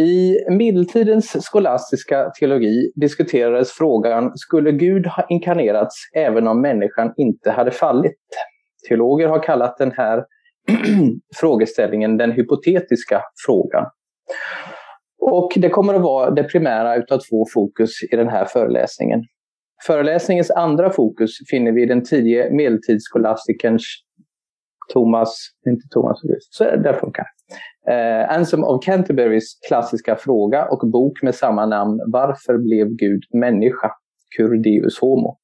I medeltidens skolastiska teologi diskuterades frågan, skulle Gud ha inkarnerats även om människan inte hade fallit? Teologer har kallat den här frågeställningen den hypotetiska frågan. Och det kommer att vara det primära utav två fokus i den här föreläsningen. Föreläsningens andra fokus finner vi i den tidige medeltidsskolastikerns Thomas, inte Thomas, så där funkar eh, Anselm of Canterburys klassiska fråga och bok med samma namn Varför blev Gud människa? Cur Deus Homo.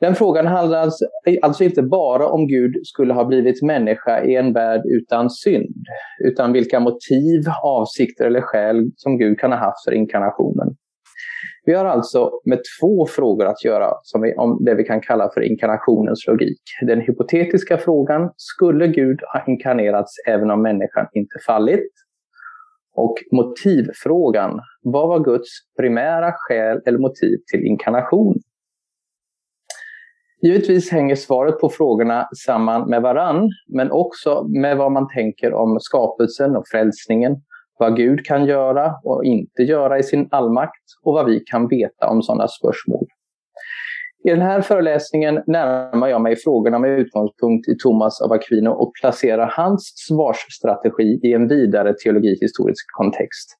Den frågan handlar alltså, alltså inte bara om Gud skulle ha blivit människa i en värld utan synd, utan vilka motiv, avsikter eller skäl som Gud kan ha haft för inkarnationen. Vi har alltså med två frågor att göra som vi, om det vi kan kalla för inkarnationens logik. Den hypotetiska frågan, skulle Gud ha inkarnerats även om människan inte fallit? Och motivfrågan, vad var Guds primära skäl eller motiv till inkarnation? Givetvis hänger svaret på frågorna samman med varann, men också med vad man tänker om skapelsen och frälsningen vad Gud kan göra och inte göra i sin allmakt och vad vi kan veta om sådana spörsmål. I den här föreläsningen närmar jag mig frågorna med utgångspunkt i Thomas av Aquino och placerar hans svarsstrategi i en vidare teologihistorisk kontext.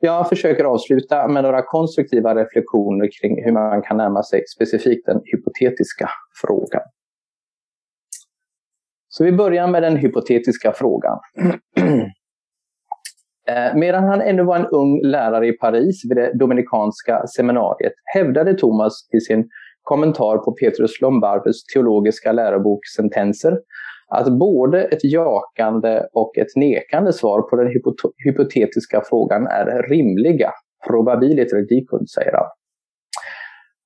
Jag försöker avsluta med några konstruktiva reflektioner kring hur man kan närma sig specifikt den hypotetiska frågan. Så vi börjar med den hypotetiska frågan. Eh, medan han ännu var en ung lärare i Paris vid det dominikanska seminariet hävdade Thomas i sin kommentar på Petrus Lombardus teologiska lärobok Sentenser att både ett jakande och ett nekande svar på den hypotetiska frågan är rimliga. Probabiliter dicunt, säger han.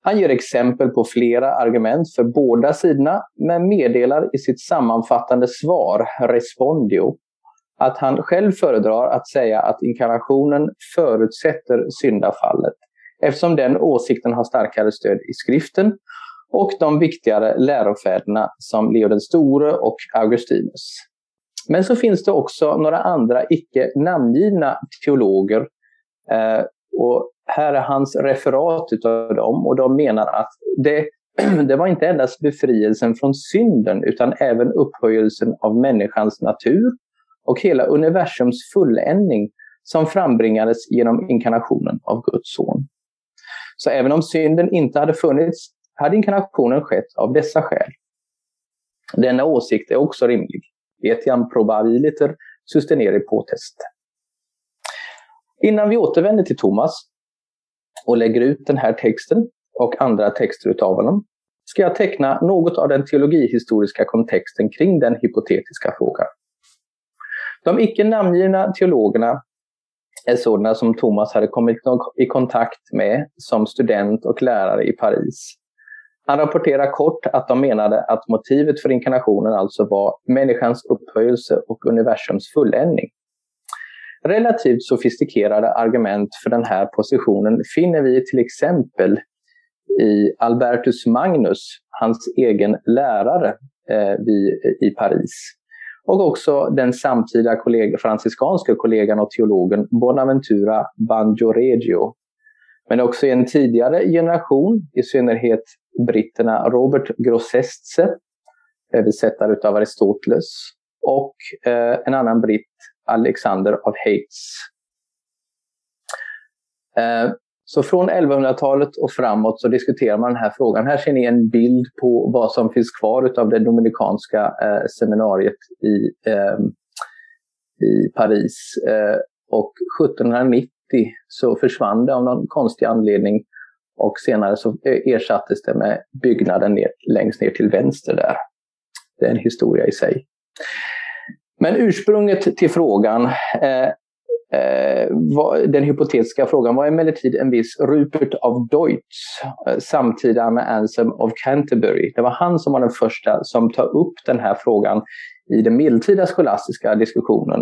Han ger exempel på flera argument för båda sidorna, men meddelar i sitt sammanfattande svar, respondio, att han själv föredrar att säga att inkarnationen förutsätter syndafallet eftersom den åsikten har starkare stöd i skriften och de viktigare lärofäderna som Leo den store och Augustinus. Men så finns det också några andra icke namngivna teologer eh, och här är hans referat av dem och de menar att det, det var inte endast befrielsen från synden utan även upphöjelsen av människans natur och hela universums fulländning som frambringades genom inkarnationen av Guds son. Så även om synden inte hade funnits hade inkarnationen skett av dessa skäl. Denna åsikt är också rimlig. Etiam probabiliter sustenere potest. Innan vi återvänder till Thomas och lägger ut den här texten och andra texter utav honom ska jag teckna något av den teologihistoriska kontexten kring den hypotetiska frågan. De icke namngivna teologerna är sådana som Thomas hade kommit i kontakt med som student och lärare i Paris. Han rapporterar kort att de menade att motivet för inkarnationen alltså var människans upphöjelse och universums fulländning. Relativt sofistikerade argument för den här positionen finner vi till exempel i Albertus Magnus, hans egen lärare eh, i Paris och också den samtida kollega, franciskanska kollegan och teologen Bonaventura Banjoregio. Men också i en tidigare generation, i synnerhet britterna Robert Grosseteste, översättare av Aristoteles, och eh, en annan britt, Alexander of Hates. Eh, så från 1100-talet och framåt så diskuterar man den här frågan. Här ser ni en bild på vad som finns kvar av det dominikanska eh, seminariet i, eh, i Paris. Eh, och 1790 så försvann det av någon konstig anledning och senare så eh, ersattes det med byggnaden ner, längst ner till vänster där. Det är en historia i sig. Men ursprunget till frågan eh, Eh, den hypotetiska frågan var emellertid en viss Rupert av Deutz, eh, samtida med Anselm of Canterbury. Det var han som var den första som tar upp den här frågan i den medeltida skolastiska diskussionen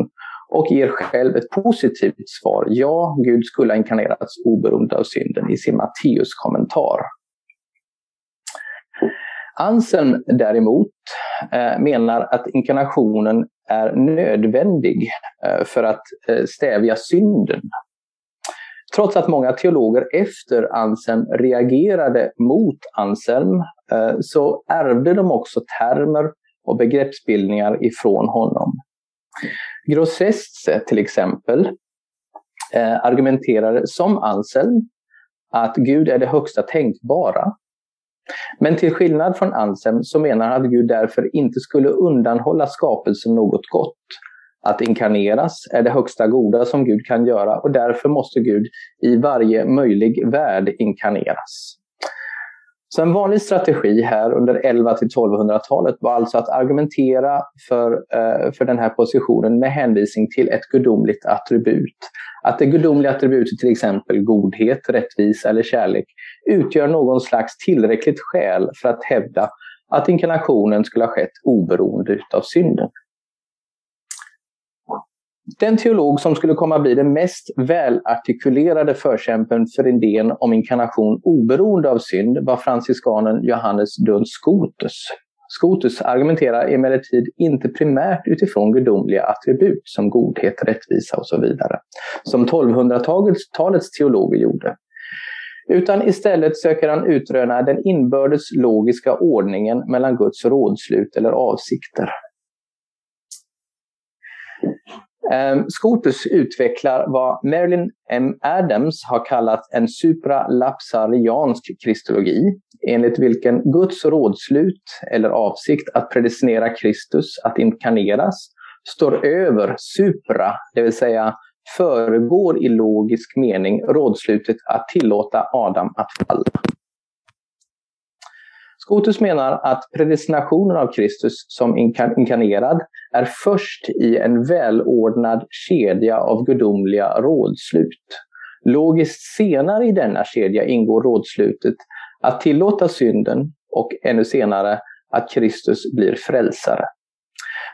och ger själv ett positivt svar. Ja, Gud skulle ha inkarnerats oberoende av synden i sin Matteus kommentar. Anselm däremot eh, menar att inkarnationen är nödvändig eh, för att eh, stävja synden. Trots att många teologer efter Anselm reagerade mot Anselm så ärvde de också termer och begreppsbildningar ifrån honom. Grossesse, till exempel argumenterade som Anselm att Gud är det högsta tänkbara men till skillnad från Anselm så menar han att Gud därför inte skulle undanhålla skapelsen något gott. Att inkarneras är det högsta goda som Gud kan göra och därför måste Gud i varje möjlig värld inkarneras. Så en vanlig strategi här under 11 till 1200-talet var alltså att argumentera för, eh, för den här positionen med hänvisning till ett gudomligt attribut. Att det gudomliga attributet, till exempel godhet, rättvisa eller kärlek, utgör någon slags tillräckligt skäl för att hävda att inkarnationen skulle ha skett oberoende av synden. Den teolog som skulle komma att bli den mest välartikulerade förkämpen för idén om inkarnation oberoende av synd var franciskanen Johannes Duns Scotus. Scotus argumenterar emellertid inte primärt utifrån gudomliga attribut som godhet, rättvisa och så vidare, som 1200-talets teologer gjorde. Utan istället söker han utröna den inbördes logiska ordningen mellan Guds rådslut eller avsikter. Um, Scotus utvecklar vad Marilyn M. Adams har kallat en supralapsariansk kristologi, enligt vilken Guds rådslut eller avsikt att predestinera Kristus att inkarneras står över supra, det vill säga föregår i logisk mening rådslutet att tillåta Adam att falla. Skotus menar att predestinationen av Kristus som inkarnerad är först i en välordnad kedja av gudomliga rådslut. Logiskt senare i denna kedja ingår rådslutet att tillåta synden och ännu senare att Kristus blir frälsare.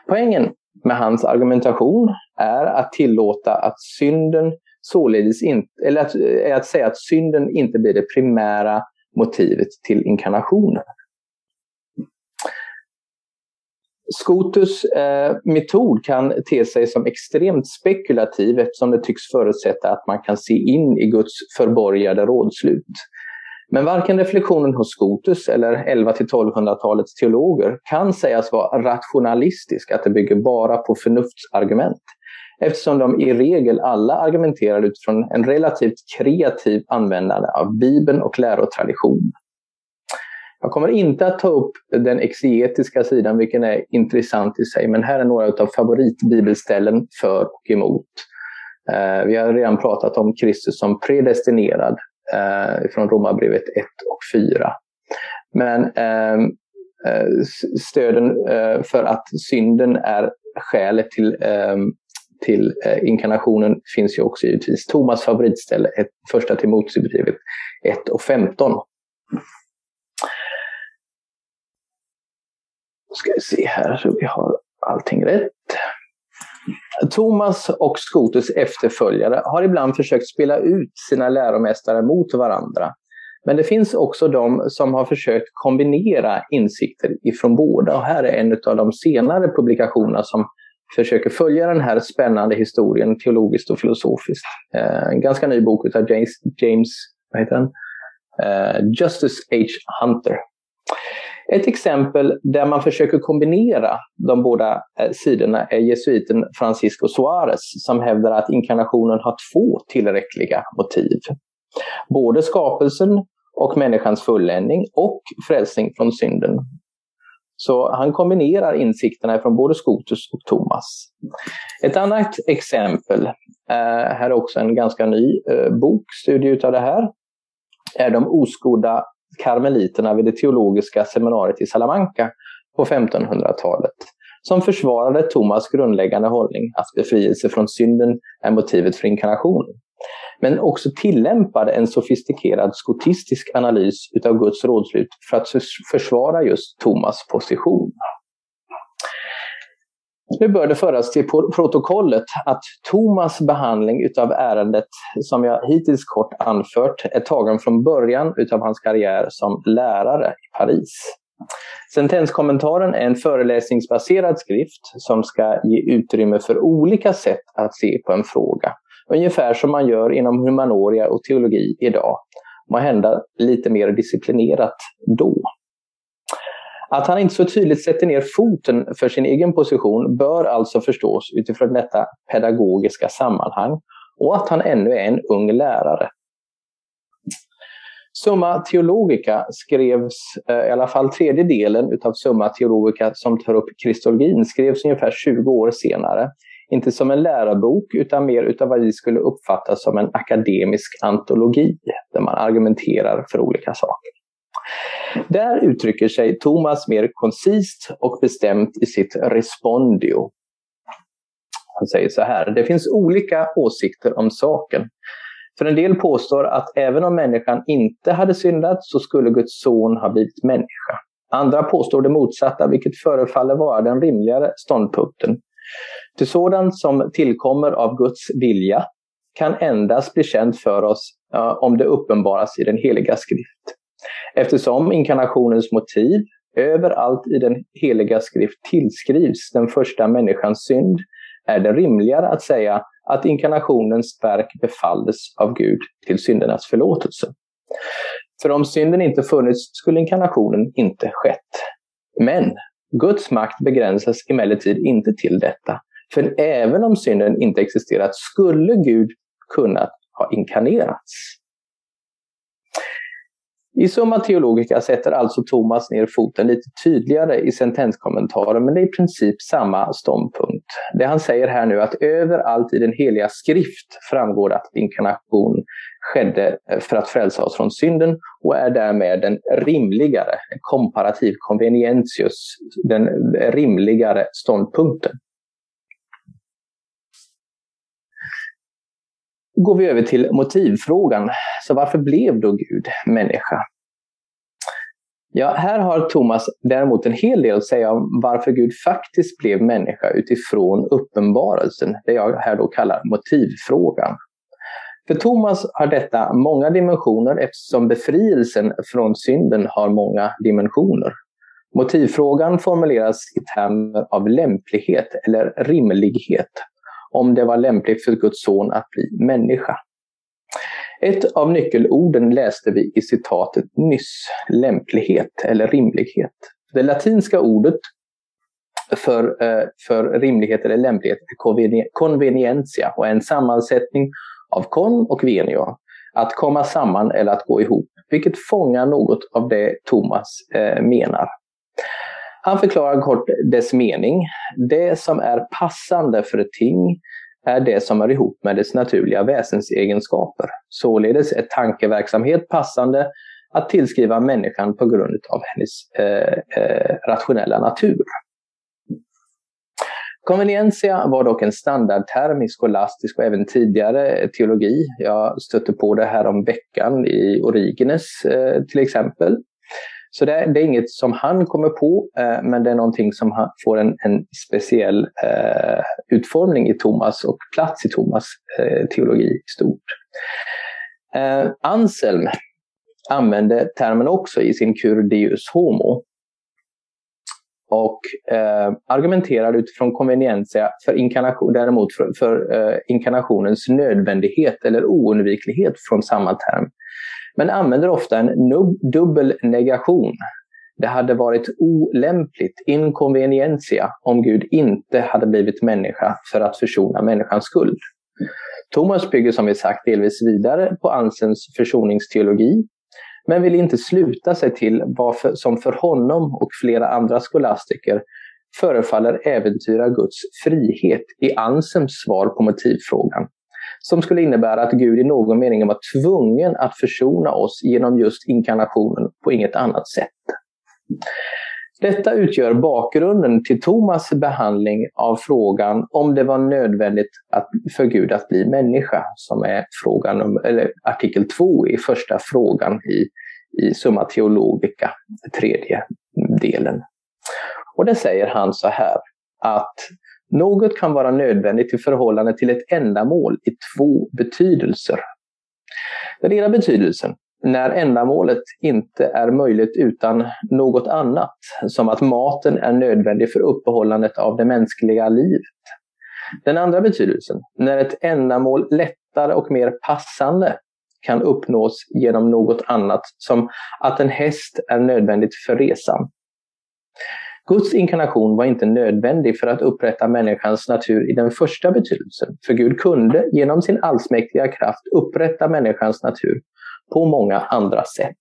Poängen med hans argumentation är att tillåta att synden således inte, eller att, att säga att synden inte blir det primära motivet till inkarnationen. Scotus eh, metod kan te sig som extremt spekulativ eftersom det tycks förutsätta att man kan se in i Guds förborgade rådslut. Men varken reflektionen hos Scotus eller 11-1200-talets teologer kan sägas vara rationalistisk, att det bygger bara på förnuftsargument. Eftersom de i regel alla argumenterar utifrån en relativt kreativ användande av Bibeln och lärotradition. Jag kommer inte att ta upp den exegetiska sidan, vilken är intressant i sig, men här är några av favoritbibelställen för och emot. Eh, vi har redan pratat om Kristus som predestinerad eh, från Romarbrevet 1 och 4. Men ehm, eh, stöden eh, för att synden är skälet till, ehm, till eh, inkarnationen finns ju också givetvis. Thomas favoritställe, ett, första Timoteusbrevet 1 och 15. Ska vi se här så vi har allting rätt. Thomas och Skotus efterföljare har ibland försökt spela ut sina läromästare mot varandra. Men det finns också de som har försökt kombinera insikter ifrån båda. Och här är en av de senare publikationerna som försöker följa den här spännande historien teologiskt och filosofiskt. Eh, en ganska ny bok av James, James vad heter den? Eh, Justice H. Hunter. Ett exempel där man försöker kombinera de båda eh, sidorna är jesuiten Francisco Suarez som hävdar att inkarnationen har två tillräckliga motiv. Både skapelsen och människans fulländning och frälsning från synden. Så han kombinerar insikterna från både Skotus och Thomas. Ett annat exempel, eh, här är också en ganska ny eh, bok, studie av det här, är de oskodda karmeliterna vid det teologiska seminariet i Salamanca på 1500-talet som försvarade Thomas grundläggande hållning att befrielse från synden är motivet för inkarnationen. Men också tillämpade en sofistikerad skotistisk analys utav Guds rådslut för att försvara just Thomas position. Nu bör det föras till protokollet att Thomas behandling utav ärendet som jag hittills kort anfört är tagen från början utav hans karriär som lärare i Paris. Sentenskommentaren är en föreläsningsbaserad skrift som ska ge utrymme för olika sätt att se på en fråga. Ungefär som man gör inom humanoria och teologi idag. Må hända lite mer disciplinerat då. Att han inte så tydligt sätter ner foten för sin egen position bör alltså förstås utifrån detta pedagogiska sammanhang och att han ännu är en ung lärare. Summa Theologica skrevs, eh, i alla fall tredje delen av Summa Theologica som tar upp kristologin, skrevs ungefär 20 år senare. Inte som en lärarbok utan mer utav vad vi skulle uppfatta som en akademisk antologi där man argumenterar för olika saker. Där uttrycker sig Thomas mer koncist och bestämt i sitt respondio. Han säger så här, det finns olika åsikter om saken. För en del påstår att även om människan inte hade syndat så skulle Guds son ha blivit människa. Andra påstår det motsatta, vilket förefaller vara den rimligare ståndpunkten. Till sådant som tillkommer av Guds vilja kan endast bli känt för oss uh, om det uppenbaras i den heliga skrift. Eftersom inkarnationens motiv överallt i den heliga skrift tillskrivs den första människans synd är det rimligare att säga att inkarnationens verk befalldes av Gud till syndernas förlåtelse. För om synden inte funnits skulle inkarnationen inte skett. Men Guds makt begränsas emellertid inte till detta. För även om synden inte existerat skulle Gud kunnat ha inkarnerats. I Summa Theologica sätter alltså Thomas ner foten lite tydligare i sentenskommentaren, men det är i princip samma ståndpunkt. Det han säger här nu att överallt i den heliga skrift framgår att inkarnation skedde för att frälsa oss från synden och är därmed den rimligare, komparativ convenientius, den rimligare ståndpunkten. Går vi över till motivfrågan. Så varför blev då Gud människa? Ja, här har Thomas däremot en hel del att säga om varför Gud faktiskt blev människa utifrån uppenbarelsen, det jag här då kallar motivfrågan. För Thomas har detta många dimensioner eftersom befrielsen från synden har många dimensioner. Motivfrågan formuleras i termer av lämplighet eller rimlighet om det var lämpligt för Guds son att bli människa. Ett av nyckelorden läste vi i citatet nyss, lämplighet eller rimlighet. Det latinska ordet för, eh, för rimlighet eller lämplighet är convenientia och är en sammansättning av con och venio, att komma samman eller att gå ihop, vilket fångar något av det Thomas eh, menar. Han förklarar kort dess mening. Det som är passande för ett ting är det som hör ihop med dess naturliga väsensegenskaper. Således är tankeverksamhet passande att tillskriva människan på grund av hennes eh, eh, rationella natur. Konvenientia var dock en standardterm i skolastisk och även tidigare teologi. Jag stötte på det här om veckan i Origenes eh, till exempel. Så det, det, är inget som han kommer på, eh, men det är någonting som han får en, en speciell eh, utformning i Thomas och plats i Thomas eh, teologi i stort. Eh, Anselm använde termen också i sin Cur Deus Homo och eh, argumenterar utifrån konvenientia för inkarnation, däremot för, för eh, inkarnationens nödvändighet eller oundviklighet från samma term men använder ofta en dubbel negation. Det hade varit olämpligt, inkonvenientia, om Gud inte hade blivit människa för att försona människans skuld. Thomas bygger som vi sagt delvis vidare på Ansens försoningsteologi, men vill inte sluta sig till vad för, som för honom och flera andra skolastiker förefaller äventyra Guds frihet i Ansems svar på motivfrågan som skulle innebära att Gud i någon mening var tvungen att försona oss genom just inkarnationen på inget annat sätt. Detta utgör bakgrunden till Thomas behandling av frågan om det var nödvändigt att, för Gud att bli människa, som är frågan om, eller artikel 2 i första frågan i, i Summa Theologica, tredje delen. Och det säger han så här, att något kan vara nödvändigt i förhållande till ett ändamål i två betydelser. Den ena betydelsen när ändamålet inte är möjligt utan något annat, som att maten är nödvändig för uppehållandet av det mänskliga livet. Den andra betydelsen, när ett ändamål lättare och mer passande kan uppnås genom något annat, som att en häst är nödvändigt för resan. Guds inkarnation var inte nödvändig för att upprätta människans natur i den första betydelsen, för Gud kunde genom sin allsmäktiga kraft upprätta människans natur på många andra sätt.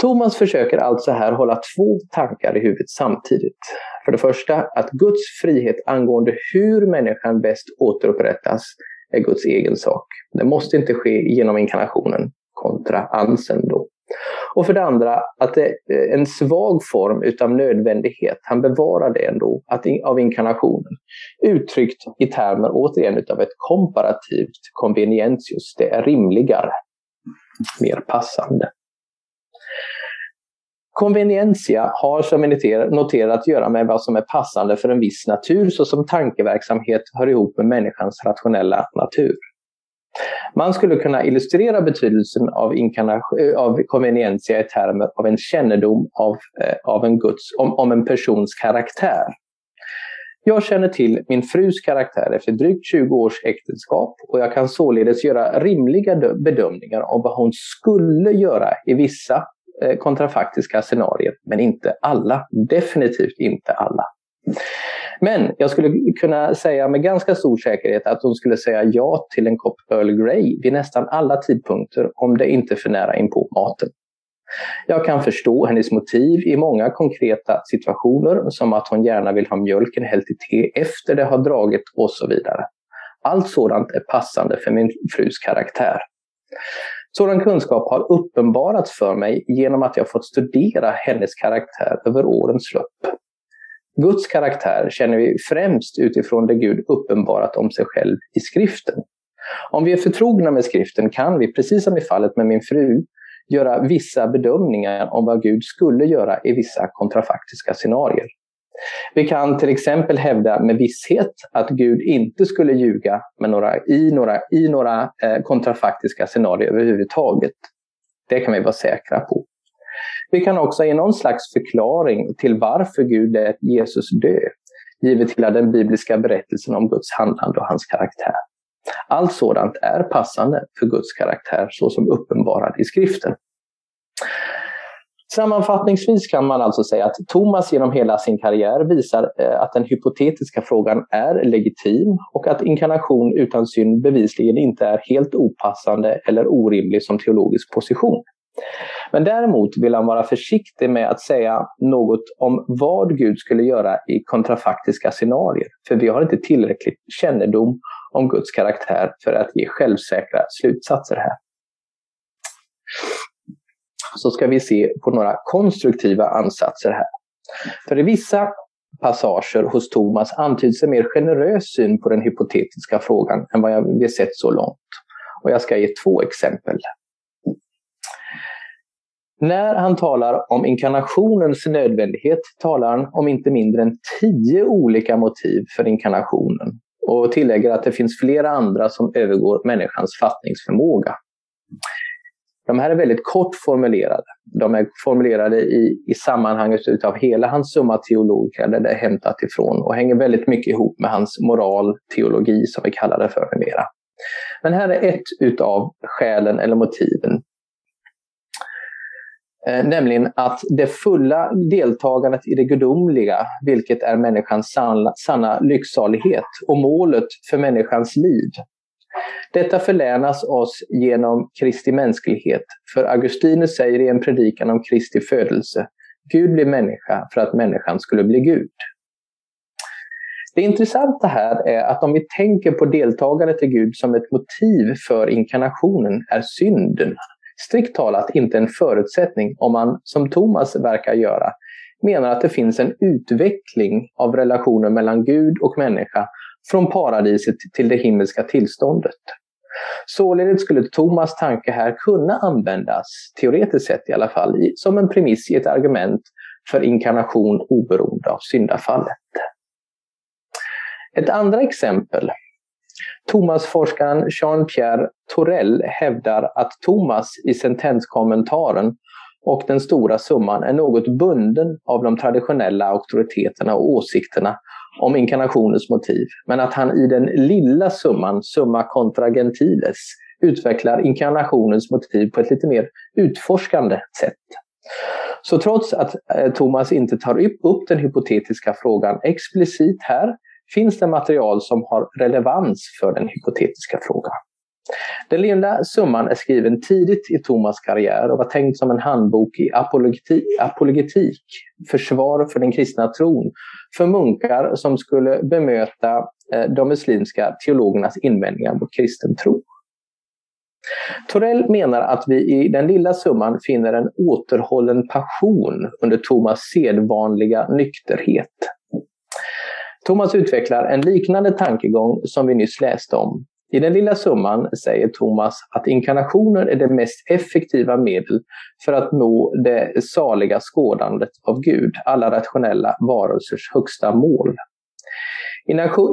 Thomas försöker alltså här hålla två tankar i huvudet samtidigt. För det första att Guds frihet angående hur människan bäst återupprättas är Guds egen sak. Det måste inte ske genom inkarnationen kontra ansen då. Och för det andra att det är en svag form utav nödvändighet, han bevarar det ändå, att, av inkarnationen. Uttryckt i termer återigen utav ett komparativt convenientius, det är rimligare, mer passande. Konvenientia har som noterat att göra med vad som är passande för en viss natur såsom tankeverksamhet hör ihop med människans rationella natur. Man skulle kunna illustrera betydelsen av, eh, av konvenientia i termer av en kännedom av, eh, av en Guds, om, om en persons karaktär. Jag känner till min frus karaktär efter drygt 20 års äktenskap och jag kan således göra rimliga bedömningar om vad hon skulle göra i vissa eh, kontrafaktiska scenarier, men inte alla. Definitivt inte alla. Men jag skulle kunna säga med ganska stor säkerhet att hon skulle säga ja till en kopp Earl Grey vid nästan alla tidpunkter om det inte är för nära in på maten. Jag kan förstå hennes motiv i många konkreta situationer som att hon gärna vill ha mjölken hällt i te efter det har dragit och så vidare. Allt sådant är passande för min frus karaktär. Sådan kunskap har uppenbarats för mig genom att jag fått studera hennes karaktär över årens lopp. Guds karaktär känner vi främst utifrån det Gud uppenbarat om sig själv i skriften. Om vi är förtrogna med skriften kan vi, precis som i fallet med min fru, göra vissa bedömningar om vad Gud skulle göra i vissa kontrafaktiska scenarier. Vi kan till exempel hävda med visshet att Gud inte skulle ljuga med några, i några, i några eh, kontrafaktiska scenarier överhuvudtaget. Det kan vi vara säkra på. Vi kan också ge någon slags förklaring till varför Gud lät Jesus dö, givet hela den bibliska berättelsen om Guds handlande och hans karaktär. Allt sådant är passande för Guds karaktär så som uppenbarad i skriften. Sammanfattningsvis kan man alltså säga att Thomas genom hela sin karriär visar eh, att den hypotetiska frågan är legitim och att inkarnation utan synd bevisligen inte är helt opassande eller orimlig som teologisk position. Men däremot vill han vara försiktig med att säga något om vad Gud skulle göra i kontrafaktiska scenarier. För vi har inte tillräckligt kännedom om Guds karaktär för att ge självsäkra slutsatser här. Så ska vi se på några konstruktiva ansatser här. För i vissa passager hos Thomas antyds en mer generös syn på den hypotetiska frågan än vad vi sett så långt. Och jag ska ge två exempel. När han talar om inkarnationens nödvändighet talar han om inte mindre än tio olika motiv för inkarnationen och tillägger att det finns flera andra som övergår människans fattningsförmåga. De här är väldigt kort formulerade. De är formulerade i, i sammanhanget av hela hans Summa Theologica där det är hämtat ifrån och hänger väldigt mycket ihop med hans moralteologi som vi kallar det för numera. Men här är ett utav skälen eller motiven Eh, nämligen att det fulla deltagandet i det gudomliga, vilket är människans sanna, sanna lycksalighet och målet för människans liv. Detta förlänas oss genom Kristi mänsklighet, för Augustinus säger i en predikan om Kristi födelse, Gud blev människa för att människan skulle bli Gud. Det intressanta här är att om vi tänker på deltagandet i Gud som ett motiv för inkarnationen är synden strikt talat inte en förutsättning om man, som Thomas verkar göra, menar att det finns en utveckling av relationen mellan Gud och människa från paradiset till det himmelska tillståndet. Således skulle Thomas tanke här kunna användas, teoretiskt sett i alla fall, som en premiss i ett argument för inkarnation oberoende av syndafallet. Ett andra exempel Thomas-forskaren Jean-Pierre Torell hävdar att Thomas i sentenskommentaren och den stora summan är något bunden av de traditionella auktoriteterna och åsikterna om inkarnationens motiv, men att han i den lilla summan, summa contra gentiles, utvecklar inkarnationens motiv på ett lite mer utforskande sätt. Så trots att eh, Thomas inte tar upp den hypotetiska frågan explicit här finns det material som har relevans för den hypotetiska frågan. Den lilla summan är skriven tidigt i Thomas karriär och var tänkt som en handbok i apologetik, apologetik, försvar för den kristna tron, för munkar som skulle bemöta eh, de muslimska teologernas invändningar mot kristen tro. Torell menar att vi i den lilla summan finner en återhållen passion under Thomas sedvanliga nykterhet. Thomas utvecklar en liknande tankegång som vi nyss läste om. I den lilla summan säger Thomas att inkarnationen är det mest effektiva medel för att nå det saliga skådandet av Gud, alla rationella varelsers högsta mål.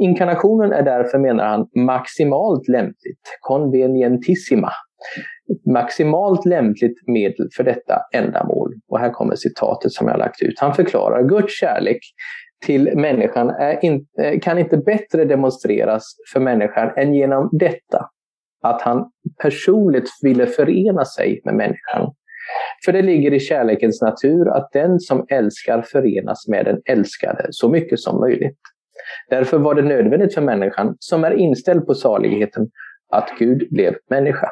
Inkarnationen är därför, menar han, maximalt lämpligt, convenientissima, maximalt lämpligt medel för detta ändamål. Och här kommer citatet som jag lagt ut. Han förklarar Guds kärlek till människan är in, eh, kan inte bättre demonstreras för människan än genom detta. Att han personligt ville förena sig med människan. För det ligger i kärlekens natur att den som älskar förenas med den älskade så mycket som möjligt. Därför var det nödvändigt för människan, som är inställd på saligheten, att Gud blev människa.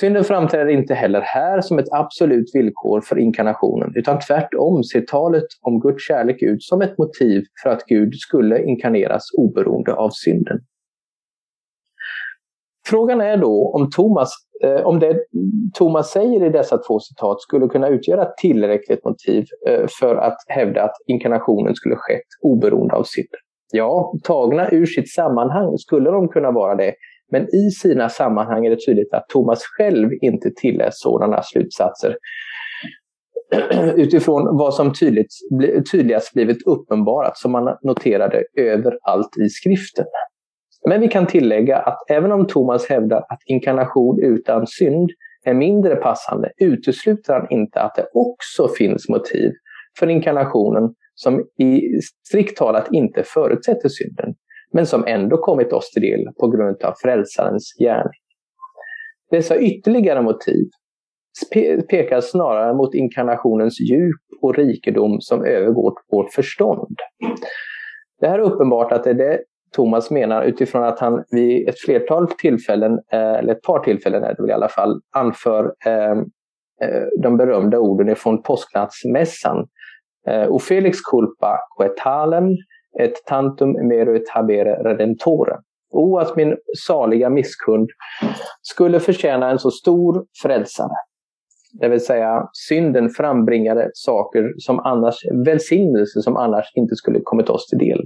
Synden framträder inte heller här som ett absolut villkor för inkarnationen, utan tvärtom ser talet om Guds kärlek ut som ett motiv för att Gud skulle inkarneras oberoende av synden. Frågan är då om, Thomas, eh, om det Thomas säger i dessa två citat skulle kunna utgöra tillräckligt motiv eh, för att hävda att inkarnationen skulle skett oberoende av synden. Ja, tagna ur sitt sammanhang skulle de kunna vara det, men i sina sammanhang är det tydligt att Thomas själv inte tillät sådana slutsatser utifrån vad som tydligt, tydligast blivit uppenbarat som man noterade överallt i skriften. Men vi kan tillägga att även om Thomas hävdar att inkarnation utan synd är mindre passande utesluter han inte att det också finns motiv för inkarnationen som i strikt talat inte förutsätter synden, men som ändå kommit oss till del på grund av frälsarens gärning. Dessa ytterligare motiv pekar snarare mot inkarnationens djup och rikedom som övergår vårt förstånd. Det här är uppenbart att det är det Thomas menar utifrån att han vid ett flertal tillfällen, eh, eller ett par tillfällen är det väl i alla fall, anför ehm, eh, de berömda orden ifrån påsknattsmässan. Eh, o felix culpa quetalem ett tantum meruit habere redentore. O att min saliga misskund skulle förtjäna en så stor frälsare. Det vill säga synden frambringade saker som annars, välsignelser som annars inte skulle kommit oss till del.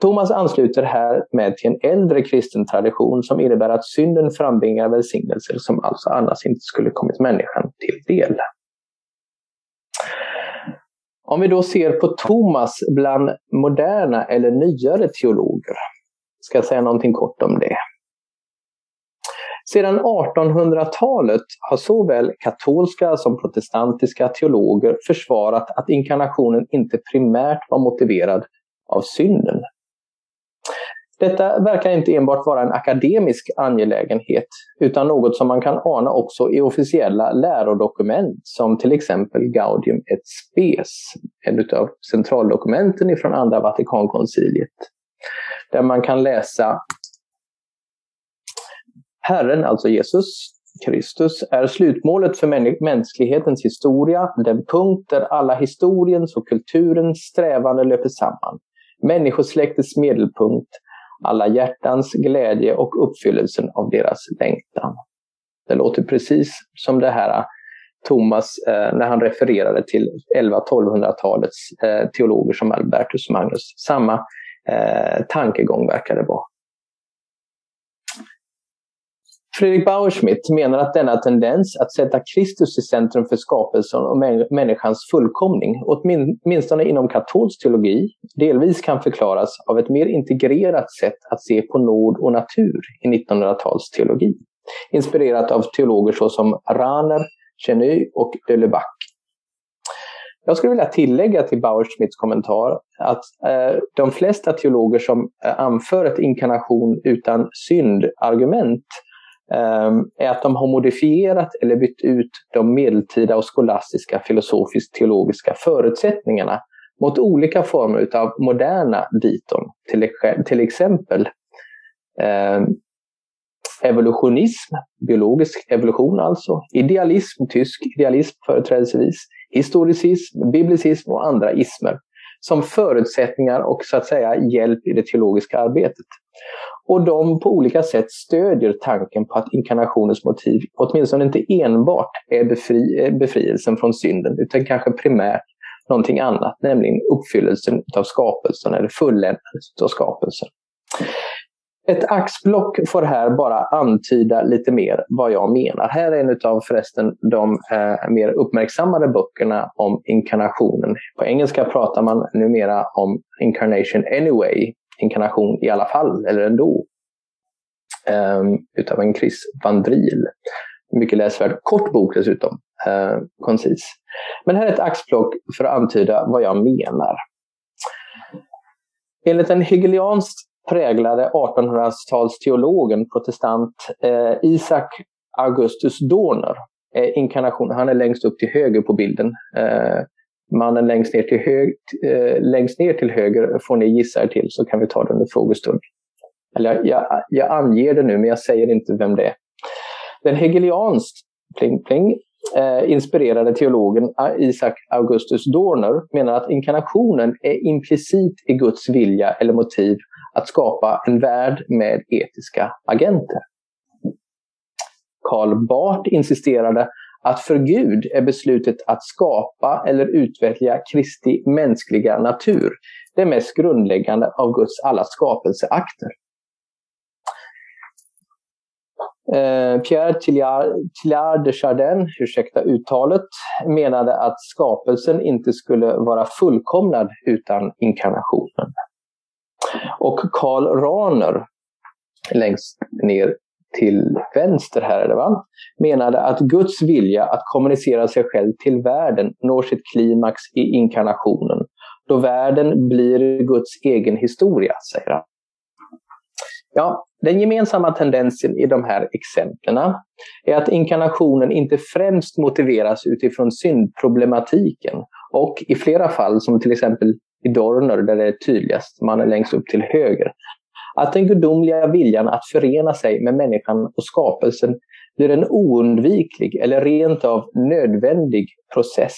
Thomas ansluter här med till en äldre kristen tradition som innebär att synden frambringar välsignelser som alltså annars inte skulle kommit människan till del. Om vi då ser på Thomas bland moderna eller nyare teologer, ska jag säga någonting kort om det. Sedan 1800-talet har såväl katolska som protestantiska teologer försvarat att inkarnationen inte primärt var motiverad av synden. Detta verkar inte enbart vara en akademisk angelägenhet utan något som man kan ana också i officiella lärodokument som till exempel Gaudium et Spes, en av centraldokumenten från Andra Vatikankonciliet. Där man kan läsa Herren, alltså Jesus Kristus, är slutmålet för mänsklighetens historia, den punkt där alla historiens och kulturens strävanden löper samman. Människosläktets medelpunkt, alla hjärtans glädje och uppfyllelsen av deras längtan. Det låter precis som det här eh, Thomas eh, när han refererade till 11-1200-talets eh, teologer som Albertus Magnus. Samma eh, tankegång verkar det vara. Fredrik Bauerschmidt menar att denna tendens att sätta Kristus i centrum för skapelsen och människans fullkomning, åtminstone inom katolsk teologi, delvis kan förklaras av ett mer integrerat sätt att se på nåd och natur i 1900-tals teologi. Inspirerat av teologer såsom Rahner, Cheny och de Lubac. Jag skulle vilja tillägga till Bauerschmidts kommentar att eh, de flesta teologer som eh, anför ett inkarnation utan synd-argument eh, Ehm, är att de har modifierat eller bytt ut de medeltida och skolastiska filosofisk-teologiska förutsättningarna mot olika former av moderna diton. Till, exempel ehm, evolutionism, biologisk evolution alltså, idealism, tysk idealism företrädesvis, historicism, biblicism och andra ismer som förutsättningar och så att säga hjälp i det teologiska arbetet. Och de på olika sätt stödjer tanken på att inkarnationens motiv åtminstone inte enbart är befri, eh, befrielsen från synden utan kanske primärt någonting annat, nämligen uppfyllelsen av skapelsen eller fulländandet av skapelsen. Ett axblock får här bara antyda lite mer vad jag menar. Här är en av förresten de eh, mer uppmärksammade böckerna om inkarnationen. På engelska pratar man numera om incarnation anyway, inkarnation i alla fall eller ändå. Um, utav en Chris Vandril. Mycket läsvärd, kort bok dessutom, uh, koncis. Men här är ett axplock för att antyda vad jag menar. Enligt en hegeliansk präglade 1800-talsteologen, protestant eh, Isaac Augustus Dorner. Eh, inkarnation, han är längst upp till höger på bilden. Eh, mannen längst ner, till hög, eh, längst ner till höger får ni gissa er till så kan vi ta det under frågestund. Eller jag, jag anger det nu men jag säger inte vem det är. Den hegelianskt pling, pling, eh, inspirerade teologen eh, Isaac Augustus Dorner menar att inkarnationen är implicit i Guds vilja eller motiv att skapa en värld med etiska agenter. Karl Barth insisterade att för Gud är beslutet att skapa eller utveckla Kristi mänskliga natur det mest grundläggande av Guds alla skapelseakter. Eh, Pierre Tillard de Chardin, ursäkta uttalet, menade att skapelsen inte skulle vara fullkomnad utan inkarnationen. Och Karl Rahner, längst ner till vänster här det va? menade att Guds vilja att kommunicera sig själv till världen når sitt klimax i inkarnationen, då världen blir Guds egen historia, säger han. Ja, den gemensamma tendensen i de här exemplen är att inkarnationen inte främst motiveras utifrån syndproblematiken och i flera fall, som till exempel i Dorner där det är tydligast, man är längst upp till höger. Att den gudomliga viljan att förena sig med människan och skapelsen blir en oundviklig eller rent av nödvändig process.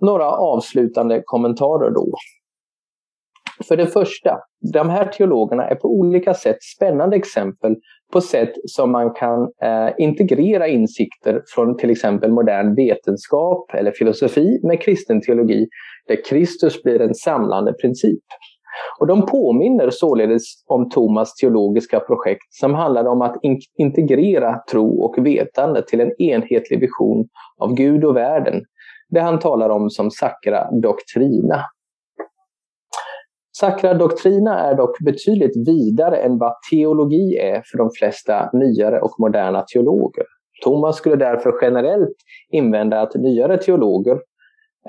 Några avslutande kommentarer då. För det första, de här teologerna är på olika sätt spännande exempel på sätt som man kan eh, integrera insikter från till exempel modern vetenskap eller filosofi med kristen teologi, där Kristus blir en samlande princip. Och de påminner således om Thomas teologiska projekt som handlade om att in integrera tro och vetande till en enhetlig vision av Gud och världen, det han talar om som sakra doctrina. Sakra doktrina är dock betydligt vidare än vad teologi är för de flesta nyare och moderna teologer. Thomas skulle därför generellt invända att nyare teologer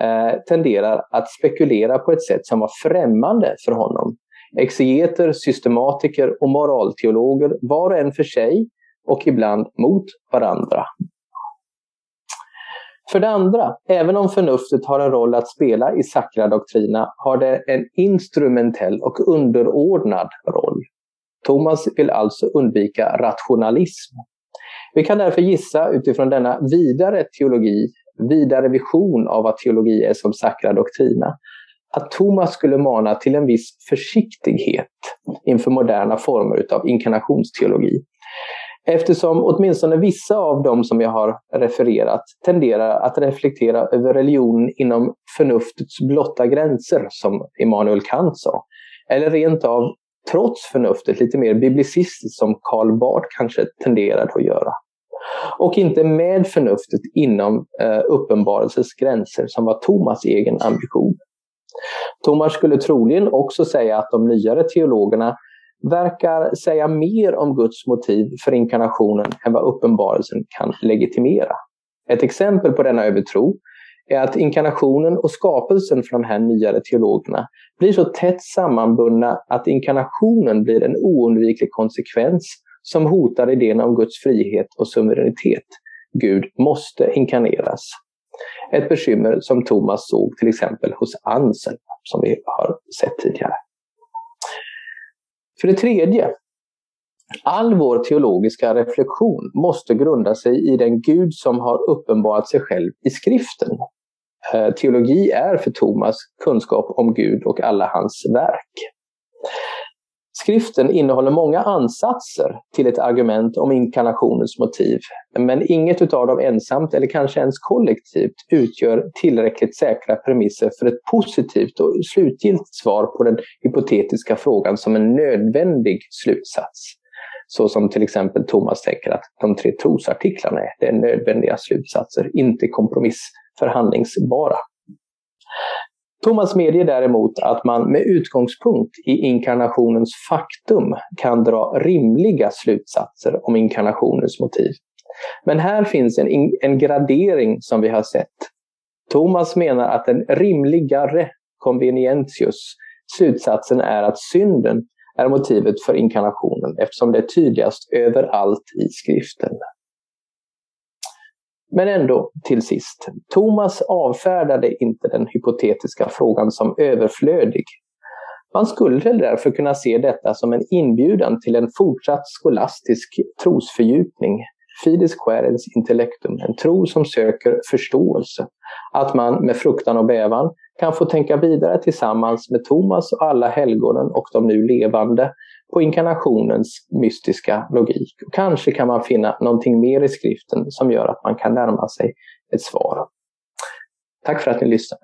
eh, tenderar att spekulera på ett sätt som var främmande för honom. Exegeter, systematiker och moralteologer var och en för sig och ibland mot varandra. För det andra, även om förnuftet har en roll att spela i sakra doktrina har det en instrumentell och underordnad roll. Thomas vill alltså undvika rationalism. Vi kan därför gissa utifrån denna vidare teologi, vidare vision av vad teologi är som sakra doktrina, att Thomas skulle mana till en viss försiktighet inför moderna former av inkarnationsteologi. Eftersom åtminstone vissa av dem som jag har refererat tenderar att reflektera över religionen inom förnuftets blotta gränser, som Immanuel Kant sa. Eller rent av trots förnuftet, lite mer biblicistiskt som Karl Barth kanske tenderade att göra. Och inte med förnuftet inom eh, uppenbarelsens gränser som var Thomas egen ambition. Thomas skulle troligen också säga att de nyare teologerna verkar säga mer om Guds motiv för inkarnationen än vad uppenbarelsen kan legitimera. Ett exempel på denna övertro är att inkarnationen och skapelsen för de här nyare teologerna blir så tätt sammanbundna att inkarnationen blir en oundviklig konsekvens som hotar idén om Guds frihet och suveränitet. Gud måste inkarneras. Ett bekymmer som Thomas såg till exempel hos Anselm, som vi har sett tidigare. För det tredje, all vår teologiska reflektion måste grunda sig i den Gud som har uppenbarat sig själv i skriften. Eh, teologi är för Thomas kunskap om Gud och alla hans verk. Skriften innehåller många ansatser till ett argument om inkarnationens motiv, men inget av dem ensamt eller kanske ens kollektivt utgör tillräckligt säkra premisser för ett positivt och slutgiltigt svar på den hypotetiska frågan som en nödvändig slutsats. Så som till exempel Thomas tänker att de tre trosartiklarna är, det är nödvändiga slutsatser, inte kompromissförhandlingsbara. Thomas medger däremot att man med utgångspunkt i inkarnationens faktum kan dra rimliga slutsatser om inkarnationens motiv. Men här finns en, en gradering som vi har sett. Thomas menar att den rimligare convenientius slutsatsen är att synden är motivet för inkarnationen eftersom det är tydligast överallt i skriften. Men ändå, till sist. Thomas avfärdade inte den hypotetiska frågan som överflödig. Man skulle därför kunna se detta som en inbjudan till en fortsatt skolastisk trosfördjupning, fides querens intellectum, en tro som söker förståelse. Att man med fruktan och bävan kan få tänka vidare tillsammans med Thomas och alla helgonen och de nu levande på inkarnationens mystiska logik. Och kanske kan man finna någonting mer i skriften som gör att man kan närma sig ett svar. Tack för att ni lyssnade.